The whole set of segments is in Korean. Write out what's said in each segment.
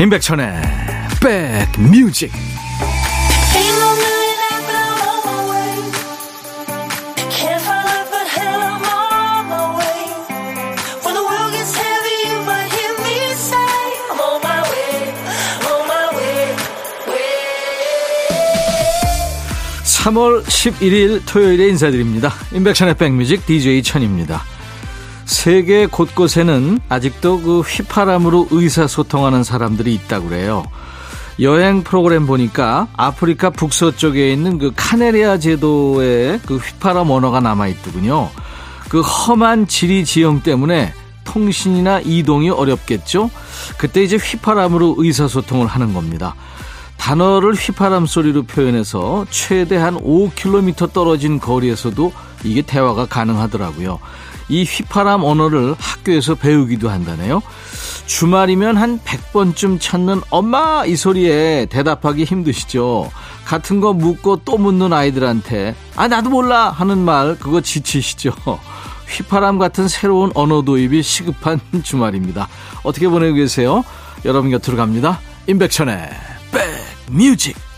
임백천의 백뮤직. (3월 11일) 토요일에 인사드립니다. 임백천의 백뮤직 DJ 천입니다 세계 곳곳에는 아직도 그 휘파람으로 의사소통하는 사람들이 있다고 그래요. 여행 프로그램 보니까 아프리카 북서쪽에 있는 그 카네리아 제도의 그 휘파람 언어가 남아있더군요. 그 험한 지리 지형 때문에 통신이나 이동이 어렵겠죠? 그때 이제 휘파람으로 의사소통을 하는 겁니다. 단어를 휘파람 소리로 표현해서 최대한 5km 떨어진 거리에서도 이게 대화가 가능하더라고요. 이 휘파람 언어를 학교에서 배우기도 한다네요. 주말이면 한 100번쯤 찾는 엄마 이 소리에 대답하기 힘드시죠. 같은 거 묻고 또 묻는 아이들한테 아 나도 몰라 하는 말 그거 지치시죠. 휘파람 같은 새로운 언어 도입이 시급한 주말입니다. 어떻게 보내고 계세요? 여러분 곁으로 갑니다. 임백천의 백뮤직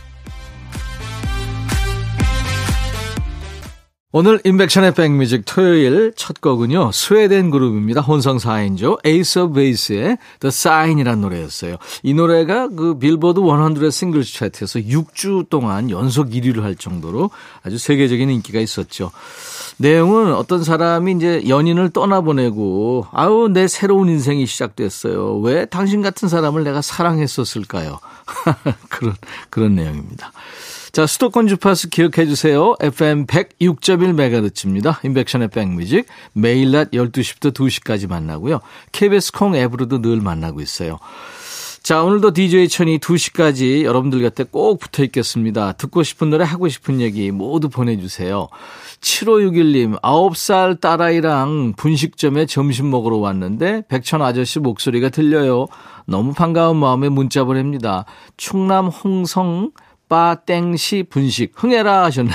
오늘 임백천의 백뮤직 토요일 첫 곡은요. 스웨덴 그룹입니다. 혼성 4인조 에이스 오브 베이스의 The Sign이라는 노래였어요. 이 노래가 그 빌보드 100 싱글 차트에서 6주 동안 연속 1위를 할 정도로 아주 세계적인 인기가 있었죠. 내용은 어떤 사람이 이제 연인을 떠나보내고 아우 내 새로운 인생이 시작됐어요. 왜 당신 같은 사람을 내가 사랑했었을까요? 그런 그런 내용입니다. 자, 수도권 주파수 기억해 주세요. FM 106.1MHz입니다. 인백션의 백뮤직. 매일 낮 12시부터 2시까지 만나고요. KBS 콩 앱으로도 늘 만나고 있어요. 자, 오늘도 DJ 천이 2시까지 여러분들 곁에 꼭 붙어 있겠습니다. 듣고 싶은 노래, 하고 싶은 얘기 모두 보내주세요. 7561님, 9살 딸아이랑 분식점에 점심 먹으러 왔는데, 백천 아저씨 목소리가 들려요. 너무 반가운 마음에 문자 보냅니다. 충남 홍성 빠땡시 분식 흥해라 하셨네요.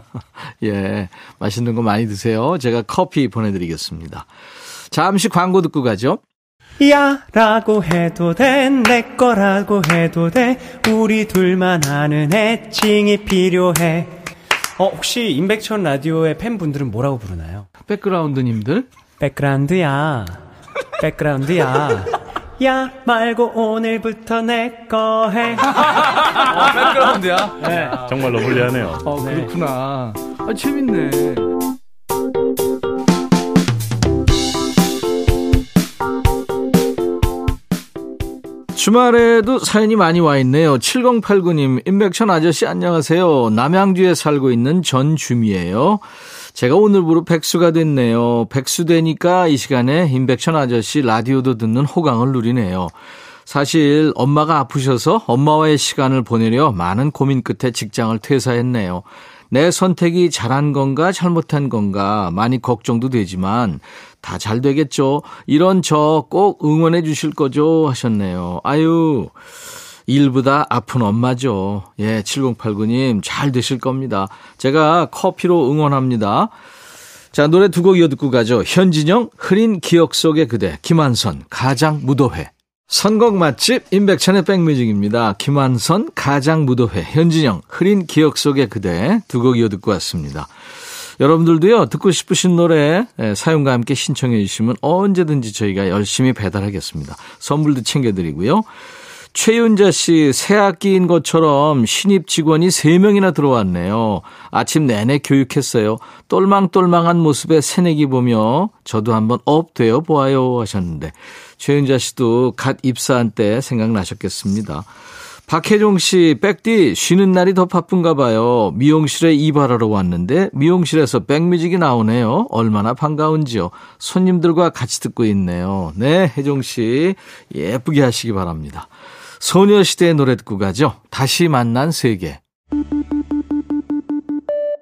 예, 맛있는 거 많이 드세요. 제가 커피 보내드리겠습니다. 잠시 광고 듣고 가죠. 야 라고 해도 돼 내 거라고 해도 돼 우리 둘만 아는 애칭이 필요해 어 혹시 임백천 라디오의 팬분들은 뭐라고 부르나요? 백그라운드님들? 백그라운드야 백그라운드야 야 말고 오늘부터 내 거 해. 아, 백그라운드야? 네. 정말로 불리하네요. 어, 그렇구나. 아, 재밌네. 주말에도 사연이 많이 와 있네요. 7089님, 임백천 아저씨 안녕하세요. 남양주에 살고 있는 전주미예요. 제가 오늘부로 백수가 됐네요. 백수 되니까 이 시간에 임백천 아저씨 라디오도 듣는 호강을 누리네요. 사실 엄마가 아프셔서 엄마와의 시간을 보내려 많은 고민 끝에 직장을 퇴사했네요. 내 선택이 잘한 건가 잘못한 건가 많이 걱정도 되지만 다 잘 되겠죠. 이런 저 꼭 응원해 주실 거죠 하셨네요. 아유 일보다 아픈 엄마죠. 예, 7089님 잘 되실 겁니다. 제가 커피로 응원합니다. 자, 노래 두 곡 이어 듣고 가죠. 현진영, 흐린 기억 속의 그대, 김한선, 가장 무도회. 선곡 맛집 임백천의 백뮤직입니다. 김한선, 가장 무도회, 현진영, 흐린 기억 속의 그대 두 곡 이어 듣고 왔습니다. 여러분들도요, 듣고 싶으신 노래 예, 사용과 함께 신청해 주시면 언제든지 저희가 열심히 배달하겠습니다. 선물도 챙겨드리고요. 최윤자 씨, 새 학기인 것처럼 신입 직원이 3명이나 들어왔네요. 아침 내내 교육했어요. 똘망똘망한 모습에 새내기 보며 저도 한번 up 되어 보아요 하셨는데 최윤자 씨도 갓 입사한 때 생각나셨겠습니다. 박혜종 씨, 백디, 쉬는 날이 더 바쁜가 봐요. 미용실에 이발하러 왔는데, 미용실에서 백뮤직이 나오네요. 얼마나 반가운지요. 손님들과 같이 듣고 있네요. 네, 혜종 씨, 예쁘게 하시기 바랍니다. 소녀시대의 노래 듣고 가죠. 다시 만난 세계.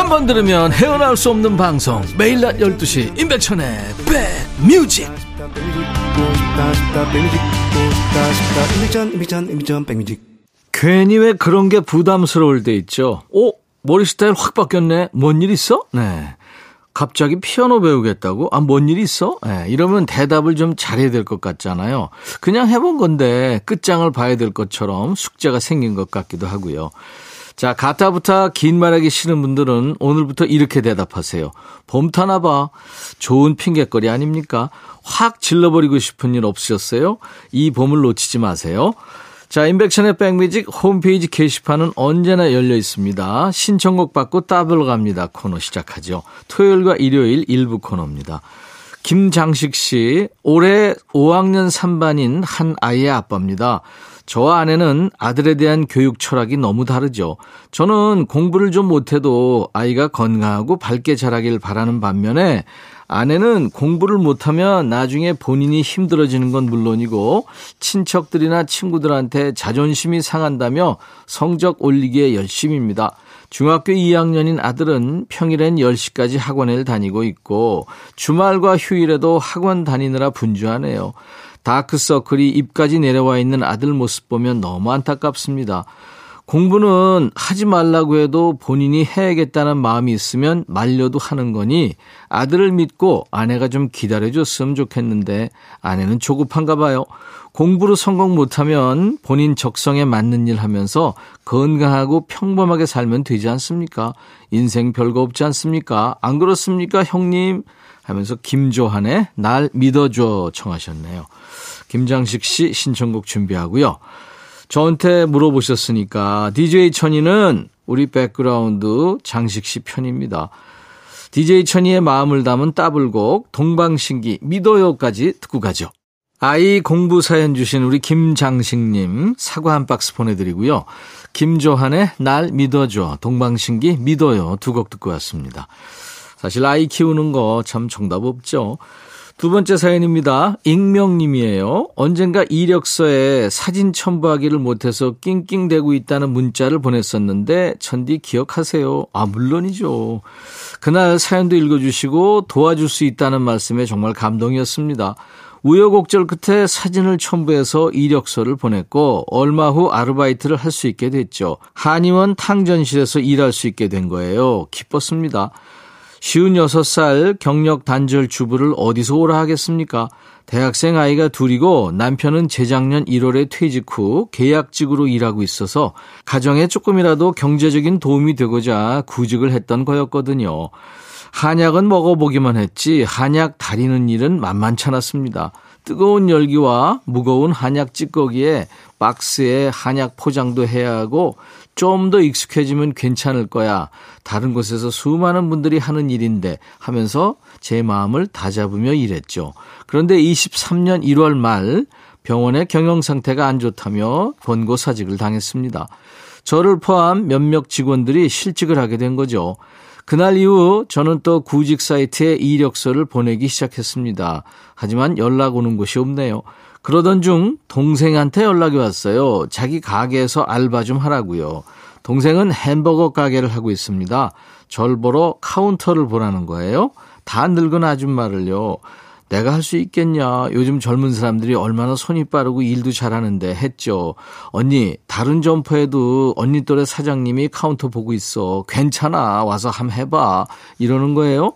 한 번 들으면 헤어나올 수 없는 방송 매일 낮 12시 임백천의 백뮤직 괜히 왜 그런 게 부담스러울 때 있죠. 오, 머리 스타일 확 바뀌었네. 뭔 일 있어? 네. 갑자기 피아노 배우겠다고? 아, 뭔 일 있어? 네, 이러면 대답을 좀 잘해야 될 것 같잖아요. 그냥 해본 건데 끝장을 봐야 될 것처럼 숙제가 생긴 것 같기도 하고요. 자, 가타부터 긴 말하기 싫은 분들은 오늘부터 이렇게 대답하세요. 봄 타나 봐. 좋은 핑계거리 아닙니까? 확 질러버리고 싶은 일 없으셨어요? 이 봄을 놓치지 마세요. 자, 인백션의 백뮤직 홈페이지 게시판은 언제나 열려 있습니다. 신청곡 받고 따블 갑니다. 코너 시작하죠. 토요일과 일요일 일부 코너입니다. 김장식 씨, 올해 5학년 3반인 한 아이의 아빠입니다. 저와 아내는 아들에 대한 교육 철학이 너무 다르죠. 저는 공부를 좀 못해도 아이가 건강하고 밝게 자라길 바라는 반면에 아내는 공부를 못하면 나중에 본인이 힘들어지는 건 물론이고 친척들이나 친구들한테 자존심이 상한다며 성적 올리기에 열심입니다. 중학교 2학년인 아들은 평일엔 10시까지 학원을 다니고 있고 주말과 휴일에도 학원 다니느라 분주하네요. 다크서클이 입까지 내려와 있는 아들 모습 보면 너무 안타깝습니다. 공부는 하지 말라고 해도 본인이 해야겠다는 마음이 있으면 말려도 하는 거니 아들을 믿고 아내가 좀 기다려줬으면 좋겠는데 아내는 조급한가 봐요. 공부로 성공 못하면 본인 적성에 맞는 일 하면서 건강하고 평범하게 살면 되지 않습니까? 인생 별거 없지 않습니까? 안 그렇습니까, 형님? 하면서 김조한의 날 믿어줘 청하셨네요. 김장식 씨 신청곡 준비하고요. 저한테 물어보셨으니까 DJ 천이는 우리 백그라운드 장식 씨 편입니다. DJ 천이의 마음을 담은 따블곡 동방신기 믿어요까지 듣고 가죠. 아이 공부 사연 주신 우리 김장식님 사과 한 박스 보내드리고요. 김조한의 날 믿어줘 동방신기 믿어요 두 곡 듣고 왔습니다. 사실 아이 키우는 거 참 정답 없죠. 두 번째 사연입니다. 익명님이에요. 언젠가 이력서에 사진 첨부하기를 못해서 낑낑대고 있다는 문자를 보냈었는데 천디 기억하세요? 아 물론이죠. 그날 사연도 읽어주시고 도와줄 수 있다는 말씀에 정말 감동이었습니다. 우여곡절 끝에 사진을 첨부해서 이력서를 보냈고 얼마 후 아르바이트를 할 수 있게 됐죠. 한의원 탕전실에서 일할 수 있게 된 거예요. 기뻤습니다. 쉬운 여섯 살 경력 단절 주부를 어디서 오라 하겠습니까? 대학생 아이가 둘이고 남편은 재작년 1월에 퇴직 후 계약직으로 일하고 있어서 가정에 조금이라도 경제적인 도움이 되고자 구직을 했던 거였거든요. 한약은 먹어보기만 했지 한약 다리는 일은 만만찮았습니다. 뜨거운 열기와 무거운 한약 찌꺼기에 박스에 한약 포장도 해야 하고 좀 더 익숙해지면 괜찮을 거야. 다른 곳에서 수많은 분들이 하는 일인데 하면서 제 마음을 다잡으며 일했죠. 그런데 23년 1월 말 병원의 경영 상태가 안 좋다며 권고 사직을 당했습니다. 저를 포함 몇몇 직원들이 실직을 하게 된 거죠. 그날 이후 저는 또 구직 사이트에 이력서를 보내기 시작했습니다. 하지만 연락 오는 곳이 없네요. 그러던 중 동생한테 연락이 왔어요. 자기 가게에서 알바 좀 하라고요. 동생은 햄버거 가게를 하고 있습니다. 절 보러 카운터를 보라는 거예요. 다 늙은 아줌마를요. 내가 할 수 있겠냐. 요즘 젊은 사람들이 얼마나 손이 빠르고 일도 잘하는데 했죠. 언니, 다른 점포에도 언니 또래 사장님이 카운터 보고 있어. 괜찮아. 와서 함 해봐. 이러는 거예요.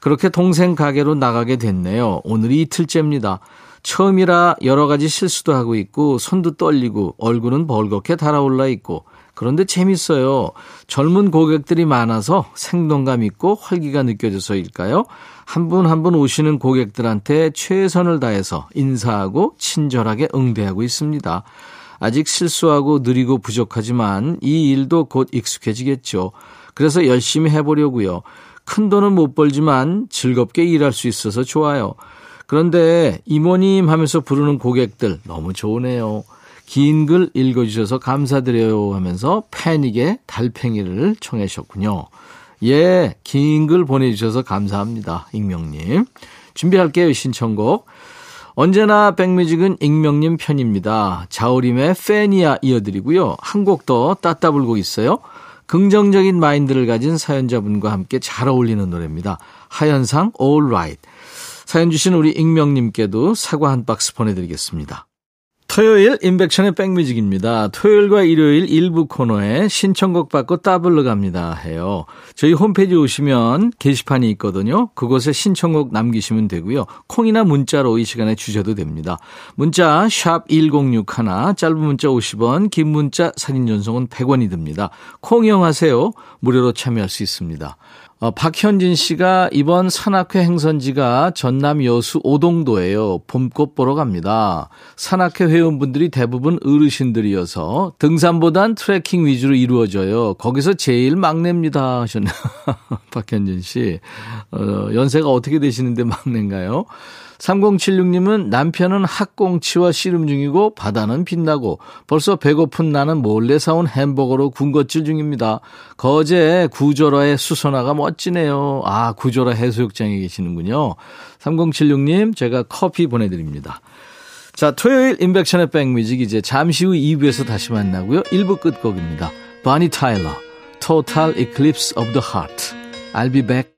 그렇게 동생 가게로 나가게 됐네요. 오늘이 이틀째입니다. 처음이라 여러 가지 실수도 하고 있고 손도 떨리고 얼굴은 벌겋게 달아올라 있고 그런데 재밌어요. 젊은 고객들이 많아서 생동감 있고 활기가 느껴져서일까요? 한 분 한 분 오시는 고객들한테 최선을 다해서 인사하고 친절하게 응대하고 있습니다. 아직 실수하고 느리고 부족하지만 이 일도 곧 익숙해지겠죠. 그래서 열심히 해보려고요. 큰 돈은 못 벌지만 즐겁게 일할 수 있어서 좋아요. 그런데 이모님 하면서 부르는 고객들 너무 좋으네요. 긴 글 읽어주셔서 감사드려요 하면서 패닉의 달팽이를 청하셨군요. 예, 긴 글 보내주셔서 감사합니다. 익명님. 준비할게요, 신청곡. 언제나 백뮤직은 익명님 편입니다. 자우림의 페니아 이어드리고요. 한 곡 더 따따불고 있어요. 긍정적인 마인드를 가진 사연자분과 함께 잘 어울리는 노래입니다. 하현상 All Right. 사연 주신 우리 익명님께도 사과 한 박스 보내드리겠습니다. 토요일 인백션의 백뮤직입니다. 토요일과 일요일 일부 코너에 신청곡 받고 따블러 갑니다 해요. 저희 홈페이지 오시면 게시판이 있거든요. 그곳에 신청곡 남기시면 되고요. 콩이나 문자로 이 시간에 주셔도 됩니다. 문자 샵 1061, 짧은 문자 50원, 긴 문자 사진 전송은 100원이 듭니다. 콩 이용하세요. 무료로 참여할 수 있습니다. 어, 박현진 씨가 이번 산악회 행선지가 전남 여수 오동도예요. 봄꽃 보러 갑니다. 산악회 회원분들이 대부분 어르신들이어서 등산보단 트레킹 위주로 이루어져요. 거기서 제일 막내입니다 하셨네요. 박현진 씨. 어, 연세가 어떻게 되시는데 막내인가요? 3076님은 남편은 학꽁치와 씨름 중이고 바다는 빛나고 벌써 배고픈 나는 몰래 사온 햄버거로 군것질 중입니다. 거제 구조라의 수선화가 멋지네요. 아, 구조라 해수욕장에 계시는군요. 3076님, 제가 커피 보내드립니다. 자, 토요일 인백션의 백뮤직 이제 잠시 후 2부에서 다시 만나고요. 1부 끝곡입니다. 바니 타일러, Total Eclipse of the Heart. I'll be back.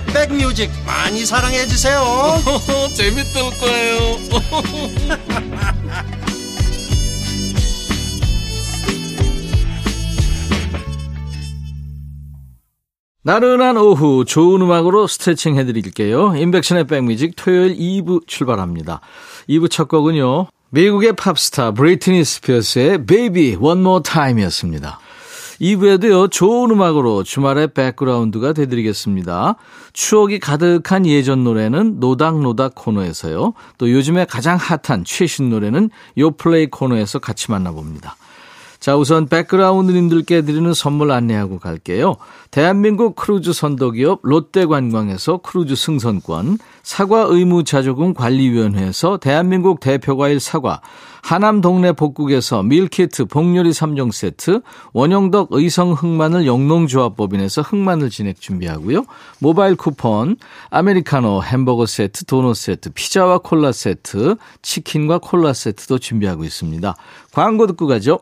백뮤직 많이 사랑해 주세요 재밌을 거예요 나른한 오후 좋은 음악으로 스트레칭 해드릴게요. 인백션의 백뮤직 토요일 2부 출발합니다. 2부 첫 곡은요. 미국의 팝스타 브리트니 스피어스의 Baby One More Time이었습니다. 2부에도요, 좋은 음악으로 주말의 백그라운드가 되드리겠습니다. 추억이 가득한 예전 노래는 노닥노닥 코너에서요. 또 요즘에 가장 핫한 최신 노래는 요플레이 코너에서 같이 만나봅니다. 자, 우선 백그라운드님들께 드리는 선물 안내하고 갈게요. 대한민국 크루즈 선도기업 롯데관광에서 크루즈 승선권, 사과 의무자조금 관리위원회에서 대한민국 대표과일 사과, 하남 동네 복국에서 밀키트 복요리 3종 세트, 원형덕 의성 흑마늘 영농조합법인에서 흑마늘 진액 준비하고요. 모바일 쿠폰, 아메리카노 햄버거 세트, 도넛 세트, 피자와 콜라 세트, 치킨과 콜라 세트도 준비하고 있습니다. 광고 듣고 가죠.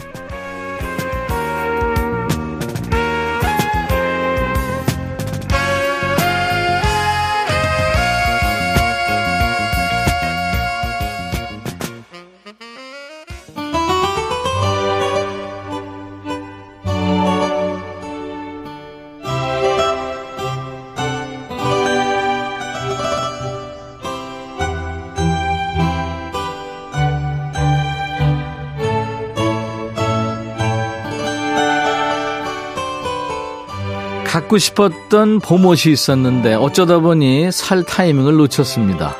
갖고 싶었던 봄옷이 있었는데 어쩌다 보니 살 타이밍을 놓쳤습니다.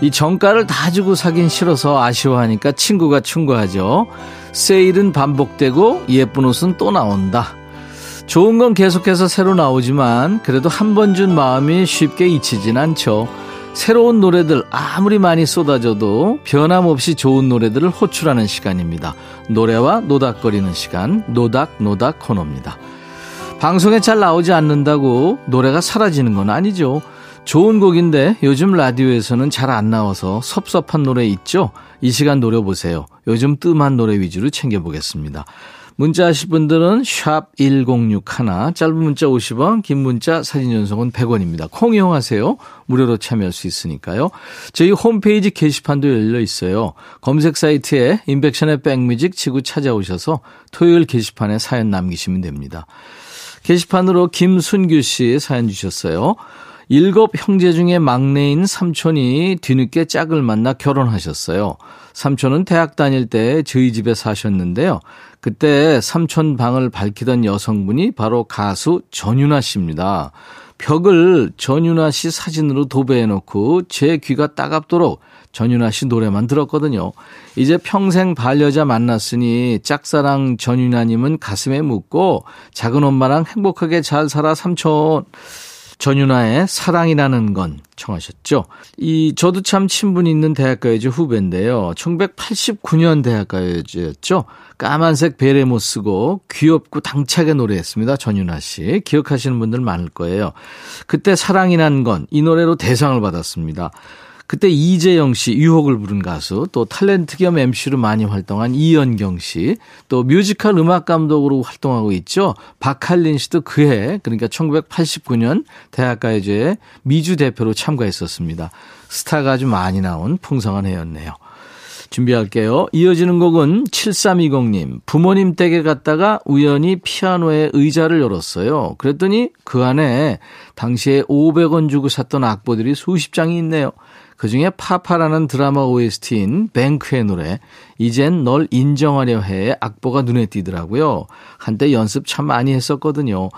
이 정가를 다 주고 사긴 싫어서 아쉬워하니까 친구가 충고하죠. 세일은 반복되고 예쁜 옷은 또 나온다. 좋은 건 계속해서 새로 나오지만 그래도 한 번 준 마음이 쉽게 잊히진 않죠. 새로운 노래들 아무리 많이 쏟아져도 변함없이 좋은 노래들을 호출하는 시간입니다. 노래와 노닥거리는 시간, 노닥노닥 코너입니다. 방송에 잘 나오지 않는다고 노래가 사라지는 건 아니죠. 좋은 곡인데 요즘 라디오에서는 잘 안 나와서 섭섭한 노래 있죠? 이 시간 노려보세요. 요즘 뜸한 노래 위주로 챙겨보겠습니다. 문자 하실 분들은 샵 1061, 짧은 문자 50원, 긴 문자 사진 전송은 100원입니다. 콩 이용하세요. 무료로 참여할 수 있으니까요. 저희 홈페이지 게시판도 열려 있어요. 검색 사이트에 인백션의 백뮤직 치고 찾아오셔서 토요일 게시판에 사연 남기시면 됩니다. 게시판으로 김순규 씨 사연 주셨어요. 일곱 형제 중에 막내인 삼촌이 뒤늦게 짝을 만나 결혼하셨어요. 삼촌은 대학 다닐 때 저희 집에 사셨는데요. 그때 삼촌 방을 밝히던 여성분이 바로 가수 전윤아 씨입니다. 벽을 전윤아 씨 사진으로 도배해 놓고 제 귀가 따갑도록 전윤아 씨 노래만 들었거든요. 이제 평생 반려자 만났으니 짝사랑 전윤아님은 가슴에 묻고 작은 엄마랑 행복하게 잘 살아 삼촌. 전윤아의 사랑이라는 건 청하셨죠. 이 저도 참 친분 있는 대학가요제 후배인데요. 1989년 대학가요제였죠. 까만색 베레 못 쓰고 귀엽고 당차게 노래했습니다. 전윤아 씨. 기억하시는 분들 많을 거예요. 그때 사랑이라는 건이 노래로 대상을 받았습니다. 그때 이재영 씨, 유혹을 부른 가수, 또 탤런트 겸 MC로 많이 활동한 이연경 씨, 또 뮤지컬 음악 감독으로 활동하고 있죠. 박할린 씨도 그해, 그러니까 1989년 대학가요제에 미주 대표로 참가했었습니다. 스타가 아주 많이 나온 풍성한 해였네요. 준비할게요. 이어지는 곡은 7320님. 부모님 댁에 갔다가 우연히 피아노의 의자를 열었어요. 그랬더니 그 안에 당시에 500원 주고 샀던 악보들이 수십 장이 있네요. 그 중에 파파라는 드라마 OST인 뱅크의 노래 이젠 널 인정하려 해 악보가 눈에 띄더라고요. 한때 연습 참 많이 했었거든요.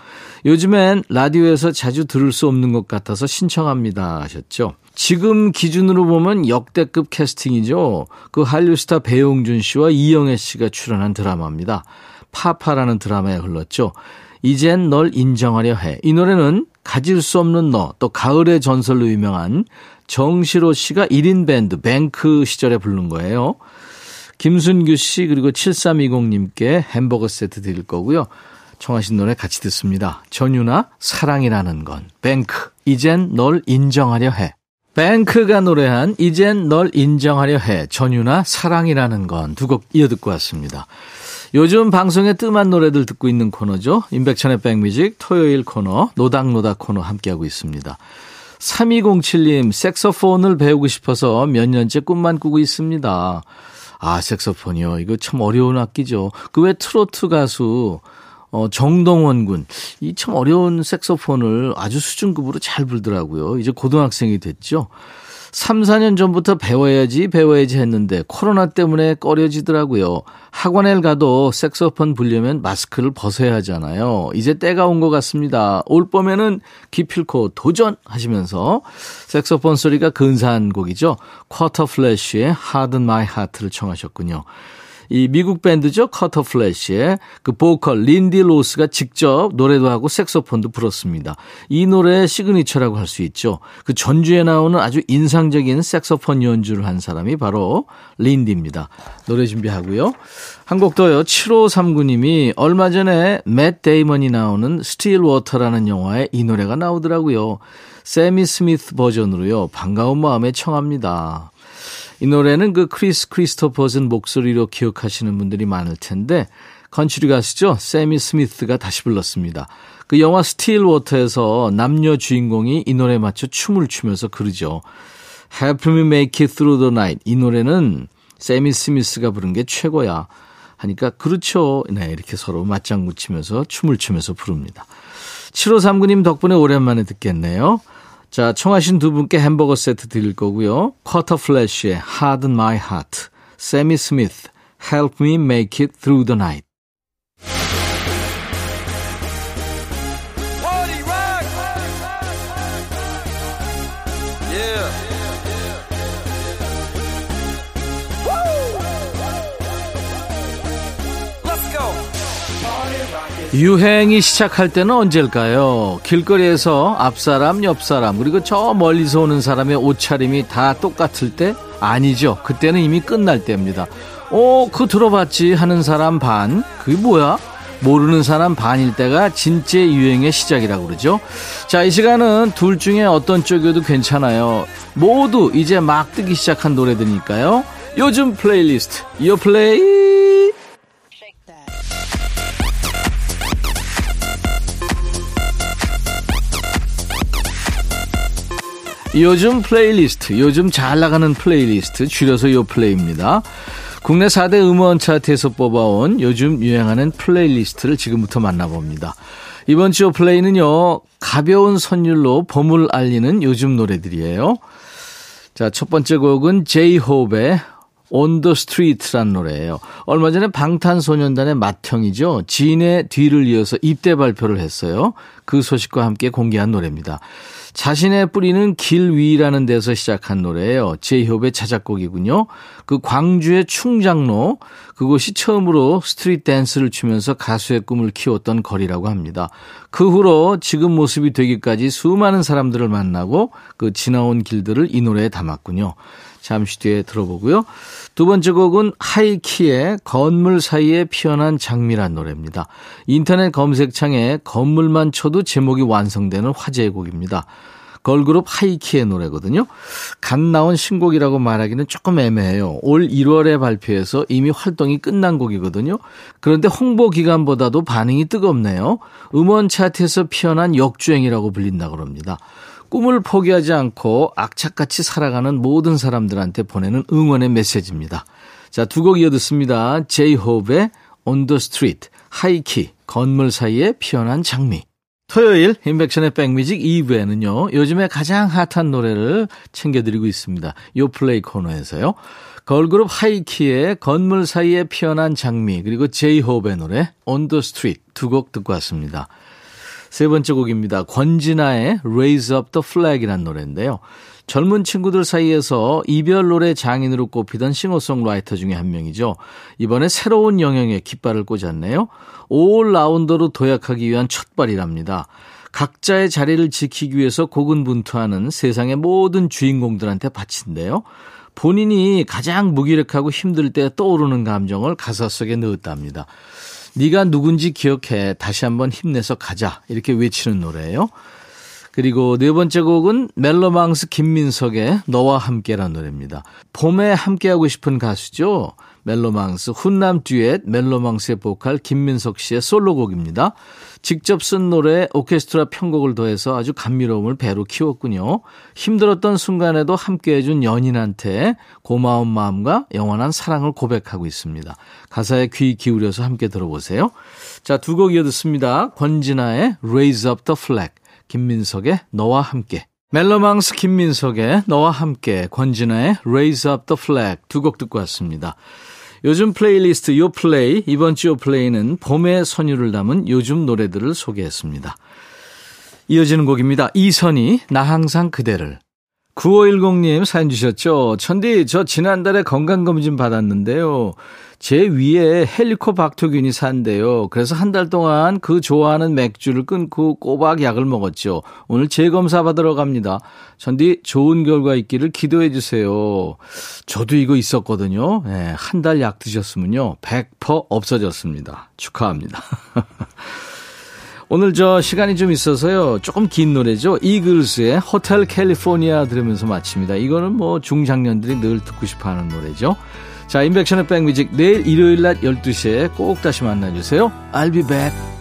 요즘엔 라디오에서 자주 들을 수 없는 것 같아서 신청합니다 하셨죠. 지금 기준으로 보면 역대급 캐스팅이죠. 그 한류 스타 배용준 씨와 이영애 씨가 출연한 드라마입니다. 파파라는 드라마에 흘렀죠. 이젠 널 인정하려 해. 이 노래는 가질 수 없는 너, 또 가을의 전설로 유명한 정시로 씨가 1인 밴드 뱅크 시절에 부른 거예요. 김순규 씨 그리고 7320님께 햄버거 세트 드릴 거고요. 청하신 노래 같이 듣습니다. 전유나 사랑이라는 건 뱅크 이젠 널 인정하려 해. 뱅크가 노래한 이젠 널 인정하려 해. 전유나 사랑이라는 건 두 곡 이어 듣고 왔습니다. 요즘 방송에 뜸한 노래들 듣고 있는 코너죠. 임백천의 백뮤직 토요일 코너 노닥노닥 코너 함께하고 있습니다. 3207님, 색소폰을 배우고 싶어서 몇 년째 꿈만 꾸고 있습니다. 아, 색소폰이요. 이거 참 어려운 악기죠. 그 외 트로트 가수, 어, 정동원 군. 이 참 어려운 색소폰을 아주 수준급으로 잘 불더라고요. 이제 고등학생이 됐죠. 3, 4년 전부터 배워야지, 배워야지 했는데 코로나 때문에 꺼려지더라고요. 학원에 가도 색소폰 불려면 마스크를 벗어야 하잖아요. 이제 때가 온 것 같습니다. 올 봄에는 기필코 도전하시면서 색소폰 소리가 근사한 곡이죠. 쿼터 플래쉬의 Harden My Heart를 청하셨군요. 이 미국 밴드죠. 쿼터 플래시의 그 보컬 린디 로스가 직접 노래도 하고 색소폰도 불었습니다. 이 노래의 시그니처라고 할 수 있죠. 그 전주에 나오는 아주 인상적인 색소폰 연주를 한 사람이 바로 린디입니다. 노래 준비하고요. 한 곡 더요. 7539님이 얼마 전에 맷 데이먼이 나오는 스틸 워터라는 영화에 이 노래가 나오더라고요. 새미 스미스 버전으로요. 반가운 마음에 청합니다. 이 노래는 그 크리스 크리스토퍼슨 목소리로 기억하시는 분들이 많을 텐데 컨츄리 가수죠. 새미 스미스가 다시 불렀습니다. 그 영화 스틸 워터에서 남녀 주인공이 이 노래 맞춰 춤을 추면서 그러죠. Help me make it through the night. 이 노래는 세미 스미스가 부른 게 최고야. 하니까 그렇죠. 네, 이렇게 서로 맞장 구 치면서 춤을 추면서 부릅니다. 7539님 덕분에 오랜만에 듣겠네요. 자, 청하신 두 분께 햄버거 세트 드릴 거고요. 쿼터 플래시의 Harden My Heart, 세미 스미스, Help Me Make It Through the Night. 유행이 시작할 때는 언제일까요? 길거리에서 앞사람, 옆사람, 그리고 저 멀리서 오는 사람의 옷차림이 다 똑같을 때? 아니죠. 그때는 이미 끝날 때입니다. 어, 그거 들어봤지 하는 사람 반. 그게 뭐야? 모르는 사람 반일 때가 진짜 유행의 시작이라고 그러죠. 자, 이 시간은 둘 중에 어떤 쪽이어도 괜찮아요. 모두 이제 막 뜨기 시작한 노래들이니까요. 요즘 플레이리스트 요 플레이 요즘 플레이리스트 요즘 잘 나가는 플레이리스트 줄여서 요 플레이입니다. 국내 4대 음원 차트에서 뽑아온 요즘 유행하는 플레이리스트를 지금부터 만나봅니다. 이번 주 플레이는요, 가벼운 선율로 봄을 알리는 요즘 노래들이에요. 자, 첫 번째 곡은 제이홉의 On the Street라는 노래예요. 얼마 전에 방탄소년단의 맏형이죠. 진의 뒤를 이어서 입대 발표를 했어요. 그 소식과 함께 공개한 노래입니다. 자신의 뿌리는 길 위라는 데서 시작한 노래예요. 제이홉의 자작곡이군요. 그 광주의 충장로 그곳이 처음으로 스트릿 댄스를 추면서 가수의 꿈을 키웠던 거리라고 합니다. 그 후로 지금 모습이 되기까지 수많은 사람들을 만나고 그 지나온 길들을 이 노래에 담았군요. 잠시 뒤에 들어보고요. 두 번째 곡은 하이키의 건물 사이에 피어난 장미란 노래입니다. 인터넷 검색창에 건물만 쳐도 제목이 완성되는 화제의 곡입니다. 걸그룹 하이키의 노래거든요. 갓 나온 신곡이라고 말하기는 조금 애매해요. 올 1월에 발표해서 이미 활동이 끝난 곡이거든요. 그런데 홍보 기간보다도 반응이 뜨겁네요. 음원 차트에서 피어난 역주행이라고 불린다고 합니다. 꿈을 포기하지 않고 악착같이 살아가는 모든 사람들한테 보내는 응원의 메시지입니다. 자, 두 곡 이어 듣습니다. 제이홉의 On the Street, 하이키, 건물 사이에 피어난 장미. 토요일 임백천의 백뮤직 2부에는요. 요즘에 가장 핫한 노래를 챙겨드리고 있습니다. 요 플레이 코너에서요. 걸그룹 하이키의 건물 사이에 피어난 장미 그리고 제이홉의 노래 On the Street 두 곡 듣고 왔습니다. 세 번째 곡입니다. 권진아의 Raise Up the Flag이라는 노래인데요. 젊은 친구들 사이에서 이별 노래 장인으로 꼽히던 싱어송라이터 중에 한 명이죠. 이번에 새로운 영역에 깃발을 꽂았네요. 올 라운더로 도약하기 위한 첫발이랍니다. 각자의 자리를 지키기 위해서 고군분투하는 세상의 모든 주인공들한테 바친데요. 본인이 가장 무기력하고 힘들 때 떠오르는 감정을 가사 속에 넣었답니다. 네가 누군지 기억해 다시 한번 힘내서 가자 이렇게 외치는 노래예요. 그리고 네 번째 곡은 멜로망스 김민석의 너와 함께라는 노래입니다. 봄에 함께하고 싶은 가수죠. 멜로망스 훈남 듀엣 멜로망스의 보컬 김민석 씨의 솔로곡입니다. 직접 쓴 노래에 오케스트라 편곡을 더해서 아주 감미로움을 배로 키웠군요. 힘들었던 순간에도 함께해 준 연인한테 고마운 마음과 영원한 사랑을 고백하고 있습니다. 가사에 귀 기울여서 함께 들어보세요. 자, 두 곡 이어 듣습니다. 권진아의 Raise Up the Flag, 김민석의 너와 함께. 멜로망스 김민석의 너와 함께, 권진아의 Raise Up the Flag 두 곡 듣고 왔습니다. 요즘 플레이리스트 요 플레이 이번 주 요 플레이는 봄의 선율을 담은 요즘 노래들을 소개했습니다. 이어지는 곡입니다. 이선희 나 항상 그대를 9510님 사연 주셨죠. 천디 저 지난달에 건강검진 받았는데요. 제 위에 헬리코박터균이 산대요. 그래서 한 달 동안 그 좋아하는 맥주를 끊고 꼬박 약을 먹었죠. 오늘 재검사 받으러 갑니다. 전디 좋은 결과 있기를 기도해 주세요. 저도 이거 있었거든요. 네, 한달 약 드셨으면요. 100% 없어졌습니다. 축하합니다. 오늘 저 시간이 좀 있어서요. 조금 긴 노래죠. 이글스의 호텔 캘리포니아 들으면서 마칩니다. 이거는 뭐 중장년들이 늘 듣고 싶어 하는 노래죠. 자, 인백션의 백뮤직 내일 일요일 낮 12시에 꼭 다시 만나주세요. I'll be back.